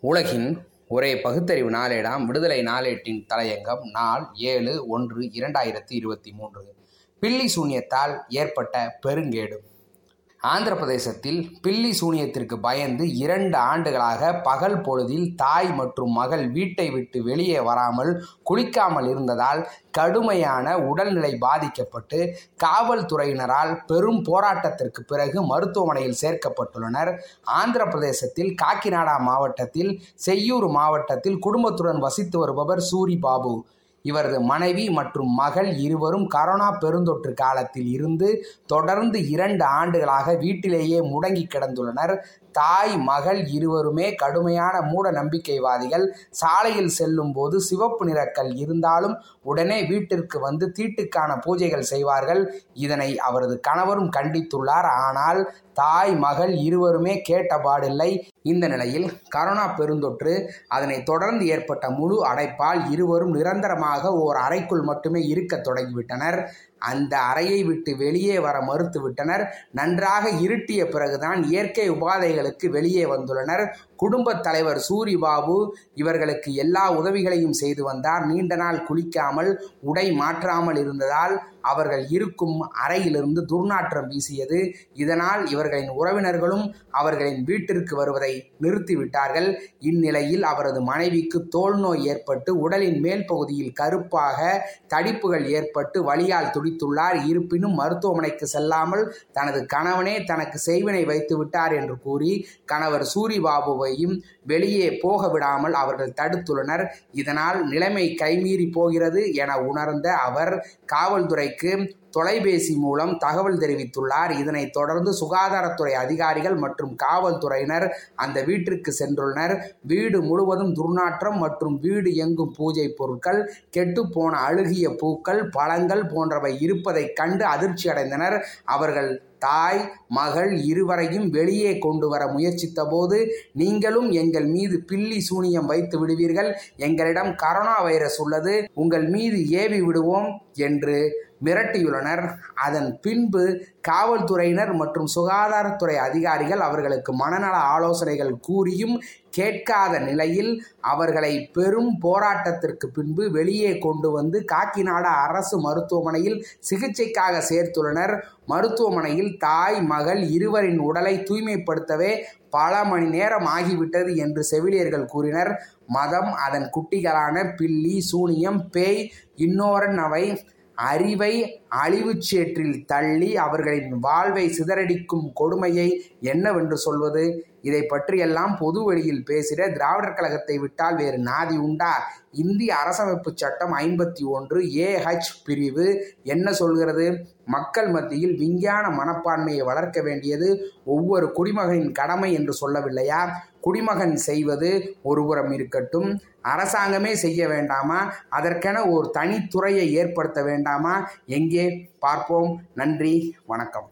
உலகின் ஒரே பகுத்தறிவு நாளேடாம். விடுதலை நாளேட்டின் தலையங்கம் நாள் ஏழு ஒன்று இரண்டாயிரத்தி இருபத்தி மூன்று. பில்லி சூன்யத்தால் ஏற்பட்ட பெருங்கேடு. ஆந்திர பிரதேசத்தில் பில்லி சூனியத்திற்கு பயந்து இரண்டு ஆண்டுகளாக பகல் பொழுதில் தாய் மற்றும் மகள் வீட்டை விட்டு வெளியே வராமல் குளிக்காமல் இருந்ததால் கடுமையான உடல்நிலை பாதிக்கப்பட்டு காவல்துறையினரால் பெரும் போராட்டத்திற்கு பிறகு மருத்துவமனையில் சேர்க்கப்பட்டுள்ளனர். ஆந்திர பிரதேசத்தில் காக்கிநாடா மாவட்டத்தில் செய்யூர் மாவட்டத்தில் குடும்பத்துடன் வசித்து வருபவர் சூரி பாபு இவரது மனைவி மற்றும் மகள் இருவரும் கரோனா பெருந்தொற்று காலத்தில் இருந்து தொடர்ந்து இரண்டு ஆண்டுகளாக வீட்டிலேயே முடங்கி கிடந்துள்ளனர். தாய் மகள் இருவருமே கடுமையான மூட நம்பிக்கைவாதிகள். சாலையில் செல்லும் போது சிவப்பு நிறக்கல் இருந்தாலும் உடனே வீட்டிற்கு வந்து தீட்டுக்கான பூஜைகள் செய்வார்கள். இதனை அவரது கணவரும் கண்டித்துள்ளார். ஆனால் தாய் மகள் இருவருமே கேட்டபாடில்லை. இந்த நிலையில் கரோனா பெருந்தொற்று அதனை தொடர்ந்து ஏற்பட்ட முழு அடைப்பால் இருவரும் நிரந்தரமாக ஓர் அறைக்குள் மட்டுமே இருக்க தொடங்கிவிட்டனர். அந்த அறையை விட்டு வெளியே வர மறுத்துவிட்டனர். நன்றாக இருட்டிய பிறகுதான் இயற்கை உபாதைகளுக்கு வெளியே வந்துள்ளனர். குடும்பத் தலைவர் சூரி பாபு இவர்களுக்கு எல்லா உதவிகளையும் செய்து வந்தார். நீண்ட நாள் குளிக்காமல் உடை மாற்றாமல் இருந்ததால் அவர்கள் இருக்கும் அறையிலிருந்து துர்நாற்றம் வீசியது. இதனால் இவர்களின் உறவினர்களும் அவர்களின் வீட்டிற்கு வருவதை நிறுத்திவிட்டார்கள். இந்நிலையில் அவரது மனைவிக்கு தோல் நோய் ஏற்பட்டு உடலின் மேல் பகுதியில் கருப்பாக தடிப்புகள் ஏற்பட்டு வலியால் துடித்துள்ளார். இருப்பினும் மருத்துவமனைக்கு செல்லாமல் தனது கணவனே தனக்கு செய்வினை வைத்து விட்டார் என்று கூறி கணவர் சூரி பாபுவையும் வெளியே போக விடாமல் அவர்கள் தடுத்துள்ளனர். இதனால் நிலைமை கைமீறி போகிறது என உணர்ந்த அவர் காவல்துறைக்கு தொலைபேசி மூலம் தகவல் தெரிவித்துள்ளார். இதனைத் தொடர்ந்து சுகாதாரத்துறை அதிகாரிகள் மற்றும் காவல்துறையினர் அந்த வீட்டிற்கு சென்றுள்ளனர். வீடு முழுவதும் துர்நாற்றம் மற்றும் வீடு எங்கும் பூஜை பொருட்கள் கெட்டுப்போன அழுகிய பூக்கள் பழங்கள் போன்றவை இருப்பதைக் கண்டு அதிர்ச்சி அடைந்தனர் அவர்கள் தாய் மகள் இருவரையும் வெளியே கொண்டு வர முயற்சித்த போது நீங்களும் எங்கள் மீது பில்லி சூனியம் வைத்து விடுவீர்கள். எங்களிடம் கரோனா வைரஸ் உள்ளது. உங்கள் மீது ஏவி விடுவோம். என்று மிரட்டியுள்ளனர். அதன் பின்பு காவல்துறையினர் மற்றும் சுகாதாரத்துறை அதிகாரிகள் அவர்களுக்கு மனநல ஆலோசனைகள் கூறியும் கேட்காத நிலையில் அவர்களை பெரும் போராட்டத்திற்கு பின்பு வெளியே கொண்டு வந்து காக்கிநாடா அரசு மருத்துவமனையில் சிகிச்சைக்காக சேர்த்துள்ளனர். மருத்துவமனையில் தாய் மகள் இருவரின் உடலை தூய்மைப்படுத்தவே பல மணி நேரம் ஆகிவிட்டது என்று செவிலியர்கள் கூறினர். மதம் அதன் குட்டிகளான பில்லி சூனியம் பேய் இன்னோரன் அறிவை அழிவுச்சேற்றில் தள்ளி அவர்களின் வாழ்வை சிதறடிக்கும் கொடுமையை என்னவென்று சொல்வது? இதை பற்றியெல்லாம் பொது வழியில் பேசிட திராவிடர் கழகத்தை விட்டால் வேறு நாதி உண்டா? இந்திய அரசமைப்பு சட்டம் ஐம்பத்தி ஒன்று ஏஹெச் பிரிவு என்ன சொல்கிறது? மக்கள் மத்தியில் விஞ்ஞான மனப்பான்மையை வளர்க்க வேண்டியது ஒவ்வொரு குடிமகனின் கடமை என்று சொல்லவில்லையா? குடிமகன் செய்வது ஒருபுறம் இருக்கட்டும். அரசாங்கமே செய்ய வேண்டாமா? அதற்கென ஒரு தனித்துறையை ஏற்படுத்த வேண்டாமா? எங்கே? பார்ப்போம். நன்றி. வணக்கம்.